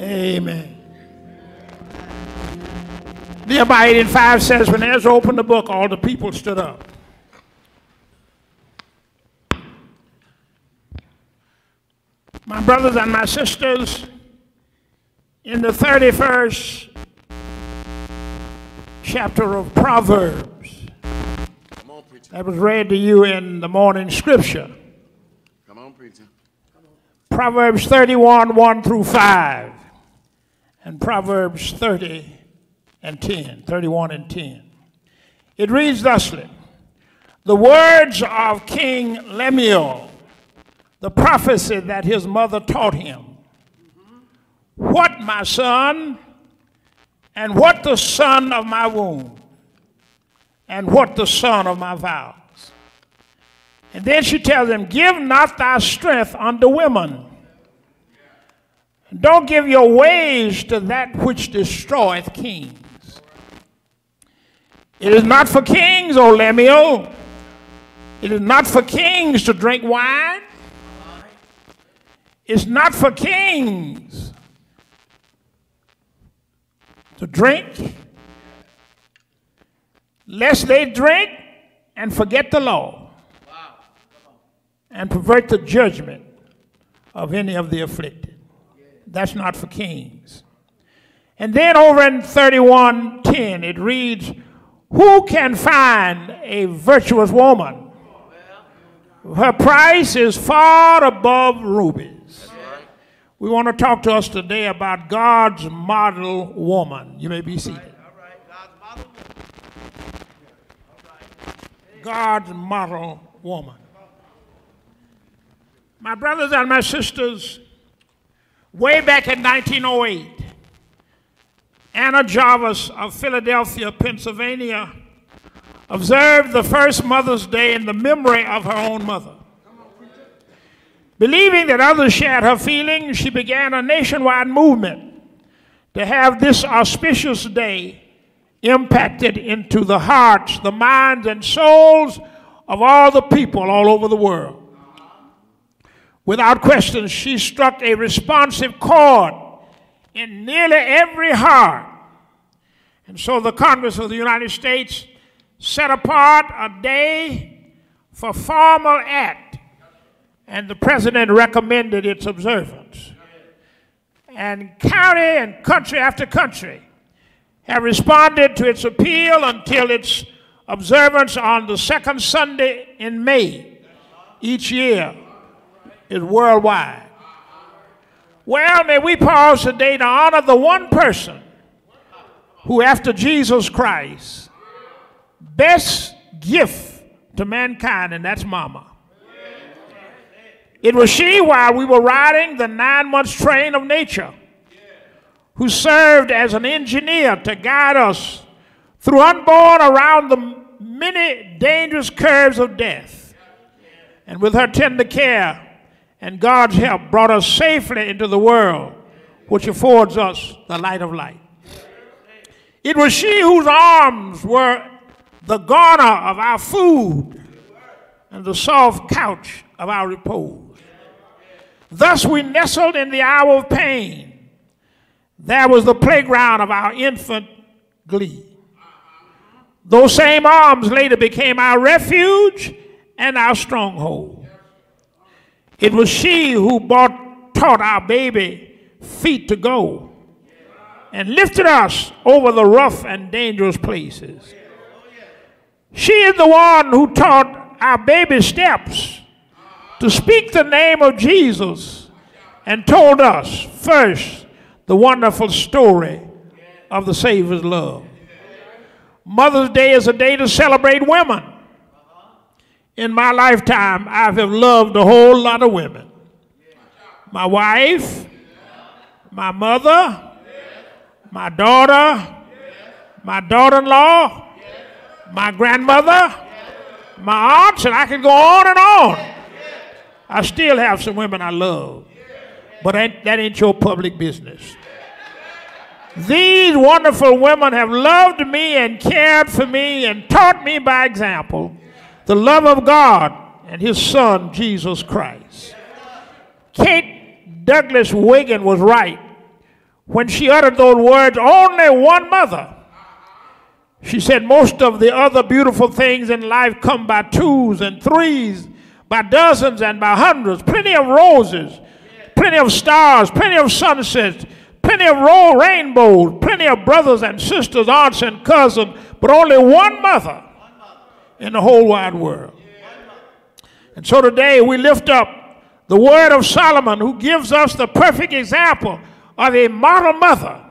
Amen. Nehemiah 8 and 5 says, When Ezra opened the book, all the people stood up. My brothers and my sisters, in the 31st chapter of Proverbs, Come on, that was read to you in the morning scripture. Come on, preacher. Proverbs 31, 1 through 5, and Proverbs 30 and 10, 31 and 10. It reads thusly The words of King Lemuel, the prophecy that his mother taught him. What, my son, and what the son of my womb, and what the son of my vows. And then she tells him, Give not thy strength unto women. Don't give your ways to that which destroyeth kings. It is not for kings, O Lemuel. It is not for kings to drink wine. It's not for kings to drink, lest they drink and forget the law and pervert the judgment of any of the afflicted. That's not for kings. And then over in 31:10 it reads, "Who can find a virtuous woman? Her price is far above rubies." We want to talk to us today about God's model woman. You may be seated. God's model woman. My brothers and my sisters, way back in 1908, Anna Jarvis of Philadelphia, Pennsylvania, observed the first Mother's Day in the memory of her own mother. Believing that others shared her feelings, she began a nationwide movement to have this auspicious day impacted into the hearts, the minds, and souls of all the people all over the world. Without question, she struck a responsive chord in nearly every heart. And so the Congress of the United States set apart a day for formal act, and the President recommended its observance. And county and country after country have responded to its appeal until its observance on the second Sunday in May each year is worldwide. Well, may we pause today to honor the one person who, after Jesus Christ, best gift to mankind, and that's Mama. It was she, while we were riding the nine months train of nature, who served as an engineer to guide us through unborn around the many dangerous curves of death. And with her tender care, and God's help brought us safely into the world, which affords us the light of light. It was she whose arms were the garner of our food and the soft couch of our repose. Thus we nestled in the hour of pain. There was the playground of our infant glee. Those same arms later became our refuge and our stronghold. It was she who taught our baby feet to go and lifted us over the rough and dangerous places. She is the one who taught our baby steps to speak the name of Jesus and told us first the wonderful story of the Savior's love. Mother's Day is a day to celebrate women. In my lifetime, I have loved a whole lot of women. My wife, my mother, my daughter, my daughter in law, my grandmother, my aunts, and I can go on and on. I still have some women I love, but that ain't your public business. These wonderful women have loved me and cared for me and taught me by example the love of God and His Son, Jesus Christ. Kate Douglas Wiggin was right when she uttered those words, only one mother. She said, Most of the other beautiful things in life come by twos and threes, by dozens and by hundreds. Plenty of roses, plenty of stars, plenty of sunsets, plenty of rainbows, plenty of brothers and sisters, aunts and cousins, but only one mother in the whole wide world. And so today we lift up the word of Solomon, who gives us the perfect example of a model mother.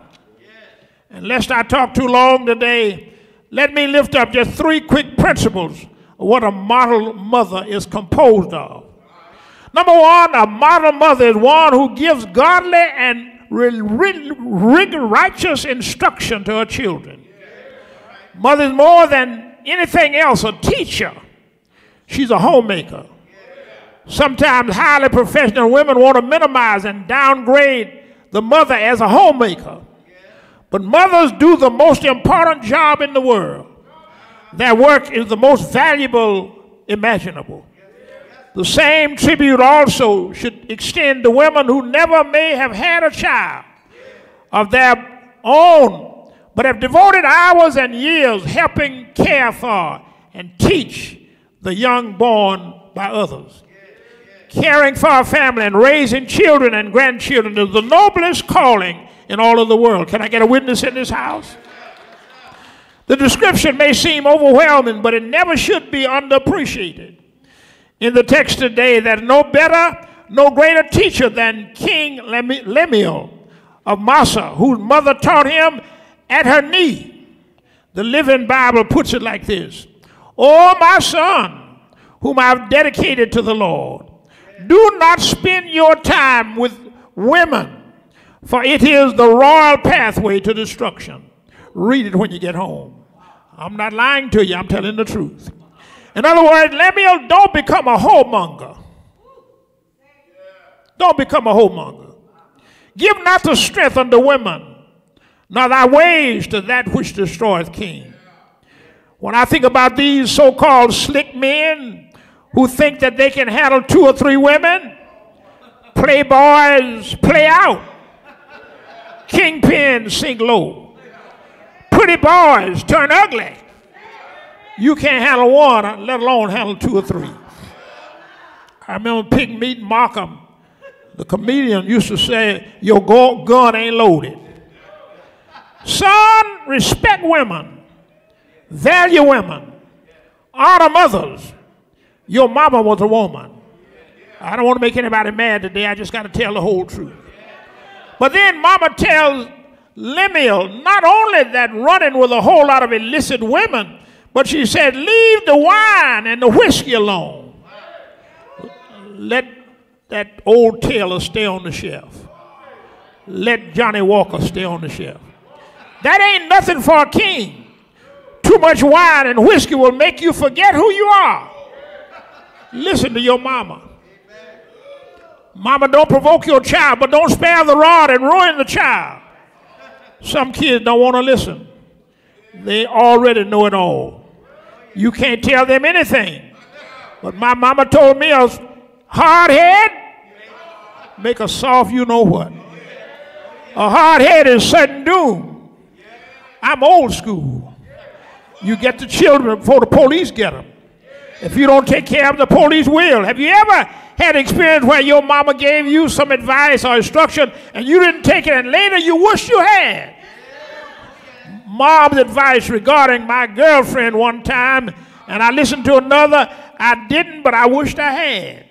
And lest I talk too long today, let me lift up just three quick principles of what a model mother is composed of. Number one, a model mother is one who gives godly and rigorous instruction to her children. Mother is more than anything else a teacher. She's a homemaker. Sometimes highly professional women want to minimize and downgrade the mother as a homemaker. But mothers do the most important job in the world. Their work is the most valuable imaginable. The same tribute also should extend to women who never may have had a child of their own, but have devoted hours and years helping care for and teach the young born by others caring for our family and raising children and grandchildren is the noblest calling in all of the world. Can I get a witness in this house? The description may seem overwhelming, but it never should be underappreciated. In the text today, there's no better, no greater teacher than King Lemuel of Massa, whose mother taught him at her knee. The Living Bible puts it like this Oh, my son, whom I've dedicated to the Lord do not spend your time with women, for it is the royal pathway to destruction. Read it when you get home. I'm not lying to you, I'm telling the truth. In other words, Lemuel, don't become a whoremonger. Don't become a whoremonger. Give not the strength unto women, nor thy ways to that which destroyeth king. When I think about these so called slick men, who think that they can handle two or three women. Playboys play out. Kingpins sink low. Pretty boys turn ugly. You can't handle one, let alone handle two or three. I remember Pigmeat Markham, the comedian, used to say, Your gun ain't loaded. Son, respect women, value women, honor mothers, your mama was a woman. I don't want to make anybody mad today. I just got to tell the whole truth. But then mama tells Lemuel not only that running with a whole lot of illicit women, but she said, Leave the wine and the whiskey alone. Let that old Taylor stay on the shelf. Let Johnnie Walker stay on the shelf. That ain't nothing for a king. Too much wine and whiskey will make you forget who you are. Listen to your mama. Mama, don't provoke your child, but don't spare the rod and ruin the child. Some kids don't want to listen. They already know it all. You can't tell them anything. But my mama told me a hard head make a soft you know what. A hard head is sudden doom. I'm old school. You get the children before the police get them. If you don't take care of them, the police will. Have you ever had experience where your mama gave you some advice or instruction and you didn't take it and later you wish you had? Mom's advice regarding my girlfriend one time, and I listened to another. I didn't, but I wished I had.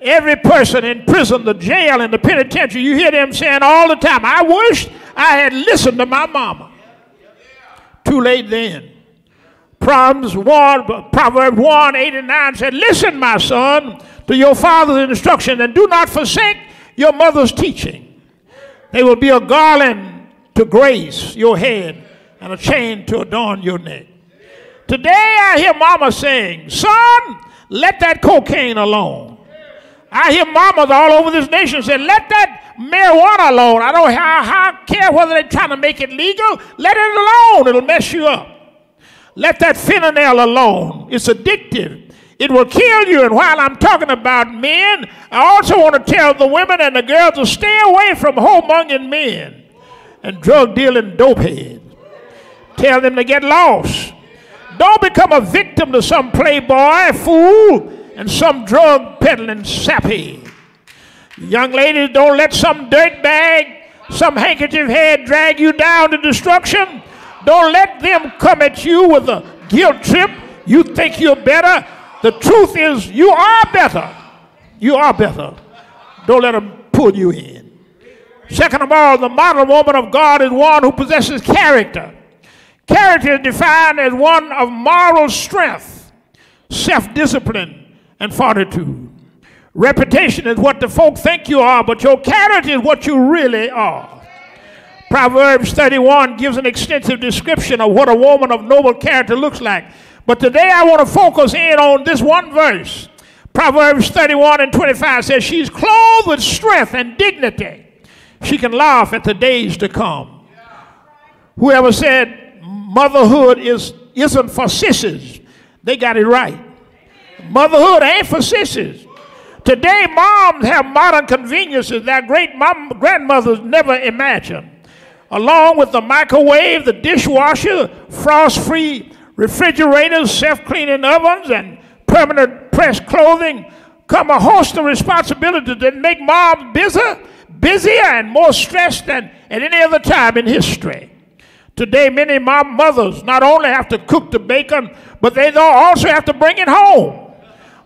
Every person in prison, the jail, and the penitentiary, you hear them saying all the time, I wished I had listened to my mama. Too late then. Proverbs 1, Proverbs 1 8 and 9 said, Listen, my son, to your father's instruction, and do not forsake your mother's teaching. They will be a garland to grace your head and a chain to adorn your neck. Today I hear mama saying, Son, let that cocaine alone. I hear mamas all over this nation say, let that marijuana alone. I don't care whether they're trying to make it legal. Let it alone. It'll mess you up. Let that fentanyl alone. It's addictive. It will kill you. And while I'm talking about men, I also want to tell the women and the girls to stay away from homongering men and drug dealing dopeheads. Tell them to get lost. Don't become a victim to some playboy, fool, and some drug peddling saphead. Young ladies, don't let some dirt bag, some handkerchief head drag you down to destruction. Don't let them come at you with a guilt trip. You think you're better. The truth is, you are better. You are better. Don't let them pull you in. Second of all, the model woman of God is one who possesses character. Character is defined as one of moral strength, self discipline, and fortitude. Reputation is what the folk think you are, but your character is what you really are. Proverbs 31 gives an extensive description of what a woman of noble character looks like. But today I want to focus in on this one verse. Proverbs 31 and 25 says, She's clothed with strength and dignity. She can laugh at the days to come. Whoever said motherhood is, isn't for sissies, they got it right. Motherhood ain't for sissies. Today, moms have modern conveniences that great mom, grandmothers never imagined. Along with the microwave, the dishwasher, frost free refrigerators, self cleaning ovens, and permanent press clothing, come a host of responsibilities that make moms busier, busier and more stressed than at any other time in history. Today, many mom mothers not only have to cook the bacon, but they also have to bring it home.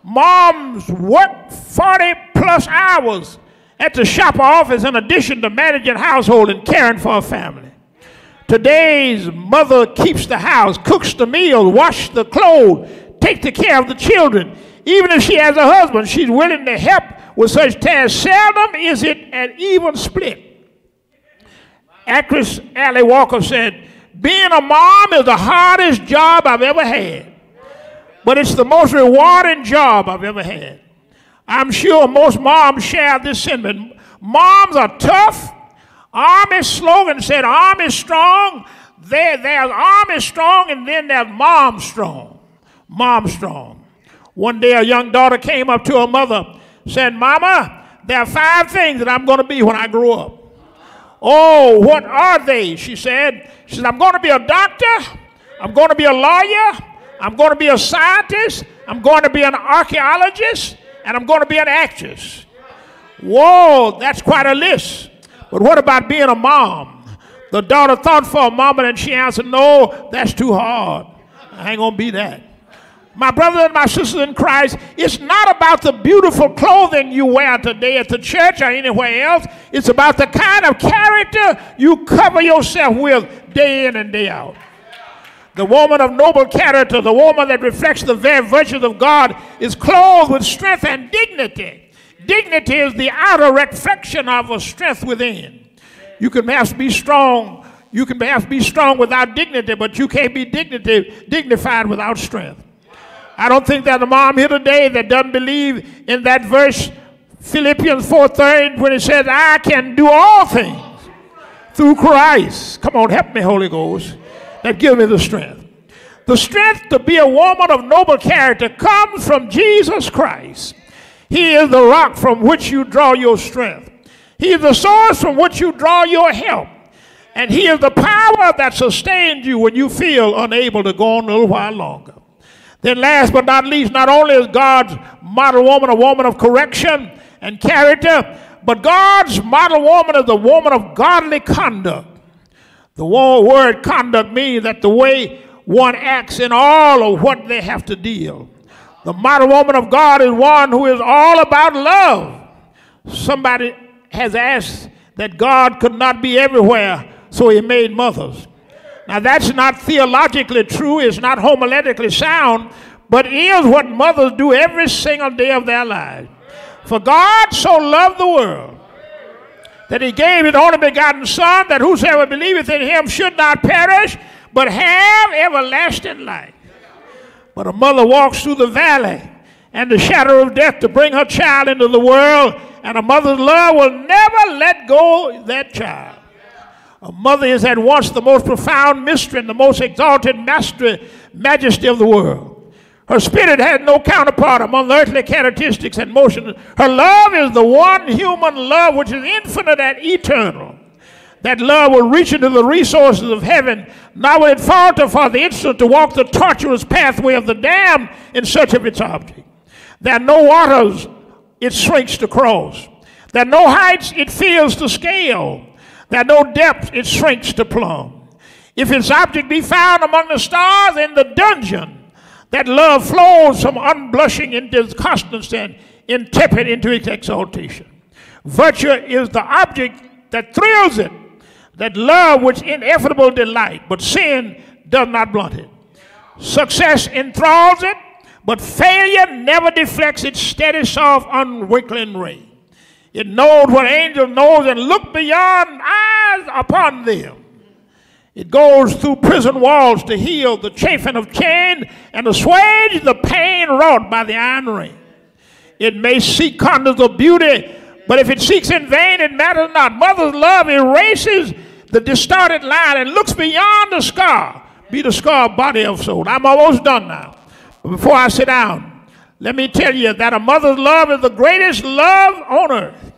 Moms work 40 plus hours at the shop office in addition to managing household and caring for a family. Today's mother keeps the house, cooks the meal, washes the clothes, takes the care of the children. Even if she has a husband, she's willing to help with such tasks. Seldom is it an even split. Actress Ali Walker said, Being a mom is the hardest job I've ever had but it's the most rewarding job I've ever had. I'm sure most moms share this sentiment. Moms are tough. Army slogan said, Army strong. There, there's Army strong, and then there's Mom strong. Mom strong. One day, a young daughter came up to her mother, said, Mama, there are five things that I'm going to be when I grow up. Oh, what are they? She said. She said, I'm going to be a doctor. I'm going to be a lawyer. I'm going to be a scientist, I'm going to be an archaeologist, and I'm going to be an actress. Whoa, that's quite a list. But what about being a mom? The daughter thought for a moment and she answered, No, that's too hard. I ain't going to be that. My brothers and my sisters in Christ, it's not about the beautiful clothing you wear today at the church or anywhere else. It's about the kind of character you cover yourself with day in and day out. The woman of noble character, the woman that reflects the very virtues of God, is clothed with strength and dignity. Dignity is the outer reflection of a strength within. You can perhaps be strong. You can perhaps be strong without dignity, but you can't be dignity, dignified without strength. I don't think that a mom here today that doesn't believe in that verse, Philippians 4:30, when it says, I can do all things through Christ. Come on, help me, Holy Ghost that give me the strength. The strength to be a woman of noble character comes from Jesus Christ. He is the rock from which you draw your strength. He is the source from which you draw your help. And He is the power that sustains you when you feel unable to go on a little while longer. Then, last but not least, not only is God's model woman a woman of correction and character, but God's model woman is a woman of godly conduct. The word conduct means that the way one acts in all of what they have to deal. The model woman of God is one who is all about love. Somebody has asked that God could not be everywhere, so he made mothers. Now, that's not theologically true, it's not homiletically sound, but is what mothers do every single day of their lives. For God so loved the world that he gave his only begotten Son, that whosoever believeth in him should not perish, but have everlasting life. But a mother walks through the valley and the shadow of death to bring her child into the world, and a mother's love will never let go that child. A mother is at once the most profound mystery and the most exalted majesty of the world. Her spirit had no counterpart among earthly characteristics and motions. Her love is the one human love which is infinite and eternal. That love will reach into the resources of heaven, nor will it falter for the instant to walk the tortuous pathway of the damned in search of its object. There are no waters it shrinks to cross. There are no heights it feels to scale. There are no depths it shrinks to plumb. If its object be found among the stars in the dungeon, that love flows from unblushing into constancy and intrepid into its exaltation. Virtue is the object that thrills it, that love which ineffable delight, but sin does not blunt it. Success enthralls it, but failure never deflects its steady, soft, unwinkling ray. It knows what angels knows and look beyond eyes upon them. It goes through prison walls to heal the chafing of chain and assuage the pain wrought by the iron ring. It may seek contours of beauty, but if it seeks in vain, it matters not. Mother's love erases the distorted line and looks beyond the scar, be the scar body of soul. I'm almost done now. But before I sit down, let me tell you that a mother's love is the greatest love on earth.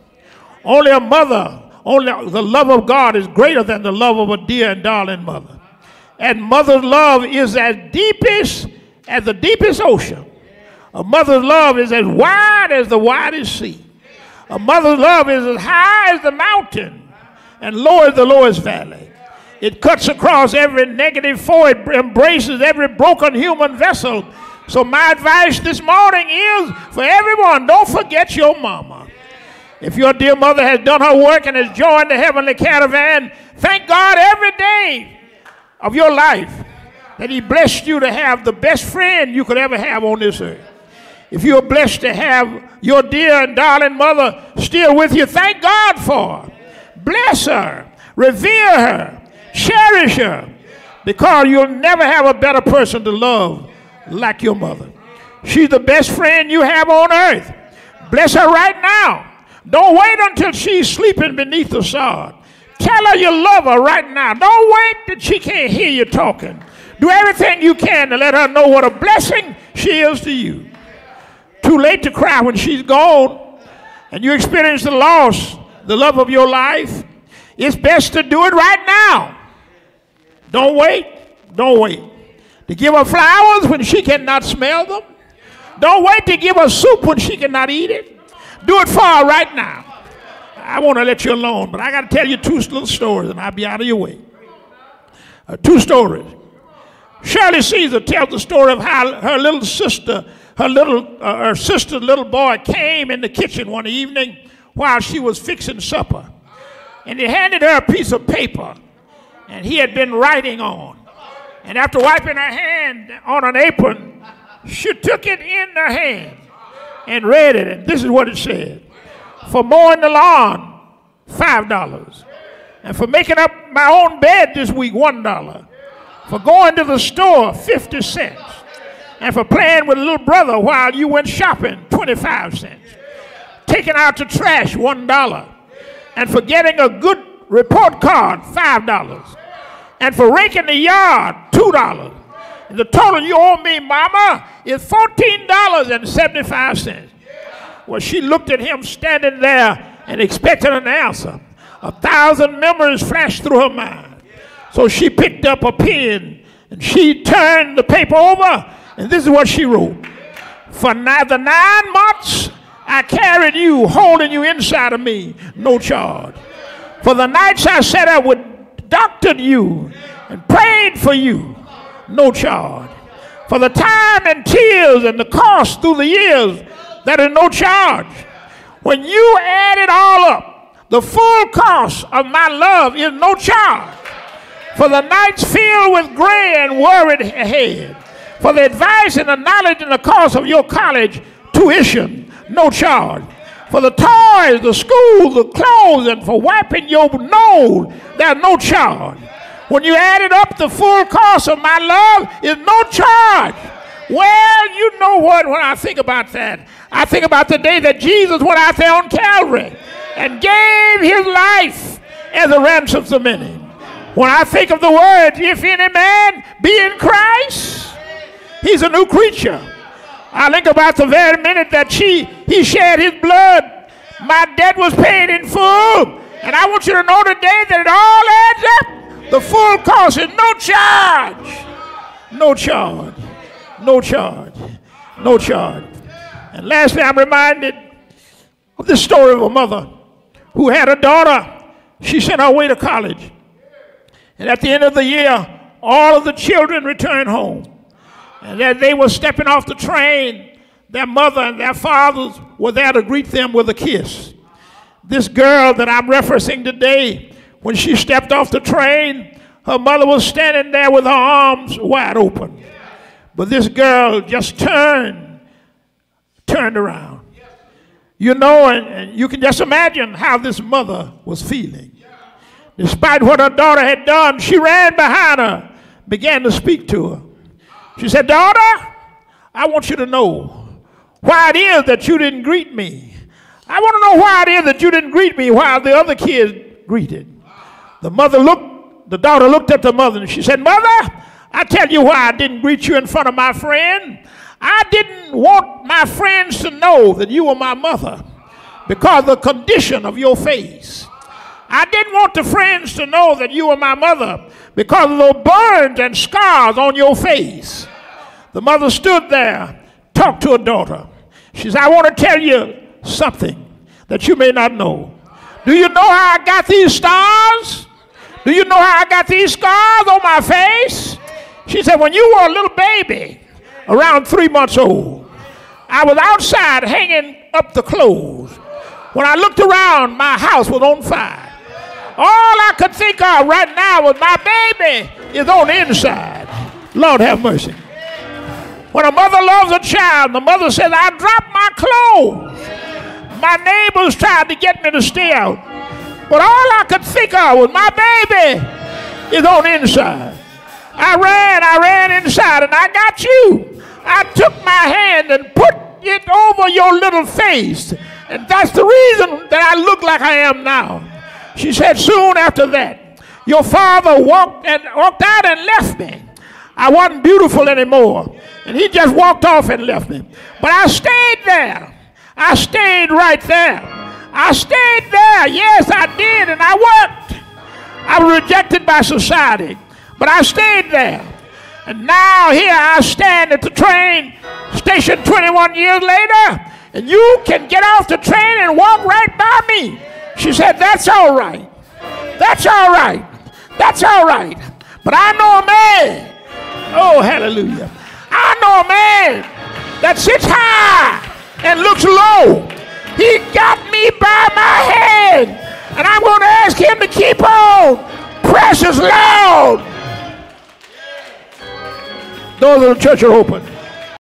Only a mother, only the love of God is greater than the love of a dear and darling mother. And mother's love is as deepest as the deepest ocean. A mother's love is as wide as the widest sea. A mother's love is as high as the mountain and low as the lowest valley. It cuts across every negative foe, it embraces every broken human vessel so, my advice this morning is for everyone don't forget your mama. If your dear mother has done her work and has joined the heavenly caravan, thank God every day of your life that He blessed you to have the best friend you could ever have on this earth. If you're blessed to have your dear and darling mother still with you, thank God for her. Bless her, revere her, cherish her, because you'll never have a better person to love like your mother. She's the best friend you have on earth. Bless her right now. Don't wait until she's sleeping beneath the sod. Tell her you love her right now. Don't wait that she can't hear you talking. Do everything you can to let her know what a blessing she is to you. Too late to cry when she's gone and you experience the loss, the love of your life. It's best to do it right now. Don't wait. Don't wait to give her flowers when she cannot smell them. Don't wait to give her soup when she cannot eat it. Do it for her right now. I want to let you alone, but I got to tell you two little stories and I'll be out of your way. Uh, two stories. Shirley Caesar tells the story of how her little sister, her little, uh, her sister's little boy came in the kitchen one evening while she was fixing supper. And he handed her a piece of paper and he had been writing on. And after wiping her hand on an apron, she took it in her hand and read it. And this is what it said For mowing the lawn, $5. And for making up my own bed this week, $1. For going to the store, 50 cents. And for playing with little brother while you went shopping, 25 cents. Taking out the trash, $1. And for getting a good report card, $5 and for raking the yard, $2. The total you owe me, mama, is $14.75. Well, she looked at him standing there and expected an answer. A thousand memories flashed through her mind. So she picked up a pen and she turned the paper over, and this is what she wrote. For the nine months I carried you, holding you inside of me, no charge. For the nights I sat I would doctored you and prayed for you, no charge. For the time and tears and the cost through the years, that is no charge. When you add it all up, the full cost of my love is no charge. For the nights filled with gray and worried ahead. For the advice and the knowledge and the cost of your college tuition, no charge for the toys, the school, the clothes, and for wiping your nose, there's no charge. When you added up the full cost of my love, is no charge. Well, you know what, when I think about that, I think about the day that Jesus went out there on Calvary and gave his life as a ransom for many. When I think of the words, if any man be in Christ, he's a new creature. I think about the very minute that she he shed his blood, my debt was paid in full. And I want you to know today that it all adds up. The full cost is no charge. No charge. No charge. No charge. And lastly, I'm reminded of the story of a mother who had a daughter. She sent her away to college. And at the end of the year, all of the children returned home. And as they were stepping off the train, their mother and their fathers were there to greet them with a kiss. This girl that I'm referencing today, when she stepped off the train, her mother was standing there with her arms wide open. But this girl just turned, turned around. You know, and, and you can just imagine how this mother was feeling. Despite what her daughter had done, she ran behind her, began to speak to her. She said, Daughter, I want you to know why it is that you didn't greet me. I want to know why it is that you didn't greet me while the other kids greeted. The mother looked, the daughter looked at the mother and she said, Mother, I tell you why I didn't greet you in front of my friend. I didn't want my friends to know that you were my mother because of the condition of your face. I didn't want the friends to know that you were my mother because of the burns and scars on your face. The mother stood there, talked to her daughter. She said, I want to tell you something that you may not know. Do you know how I got these stars? Do you know how I got these scars on my face? She said, When you were a little baby, around three months old, I was outside hanging up the clothes. When I looked around, my house was on fire. All I could think of right now was my baby is on the inside. Lord have mercy. When a mother loves a child, the mother says, I dropped my clothes my neighbors tried to get me to stay out. But all I could think of was my baby is on the inside. I ran, I ran inside, and I got you. I took my hand and put it over your little face. And that's the reason that I look like I am now. She said, soon after that, your father walked and walked out and left me. I wasn't beautiful anymore. And he just walked off and left me. But I stayed there. I stayed right there. I stayed there. Yes, I did, and I worked. I was rejected by society, but I stayed there. And now here I stand at the train station 21 years later, and you can get off the train and walk right by me. She said, That's all right. That's all right. That's all right. But I know a man. Oh, hallelujah. I know a man that sits high and looks low. He got me by my hand. And I'm going to ask him to keep on. Precious loud. Doors of the church are open.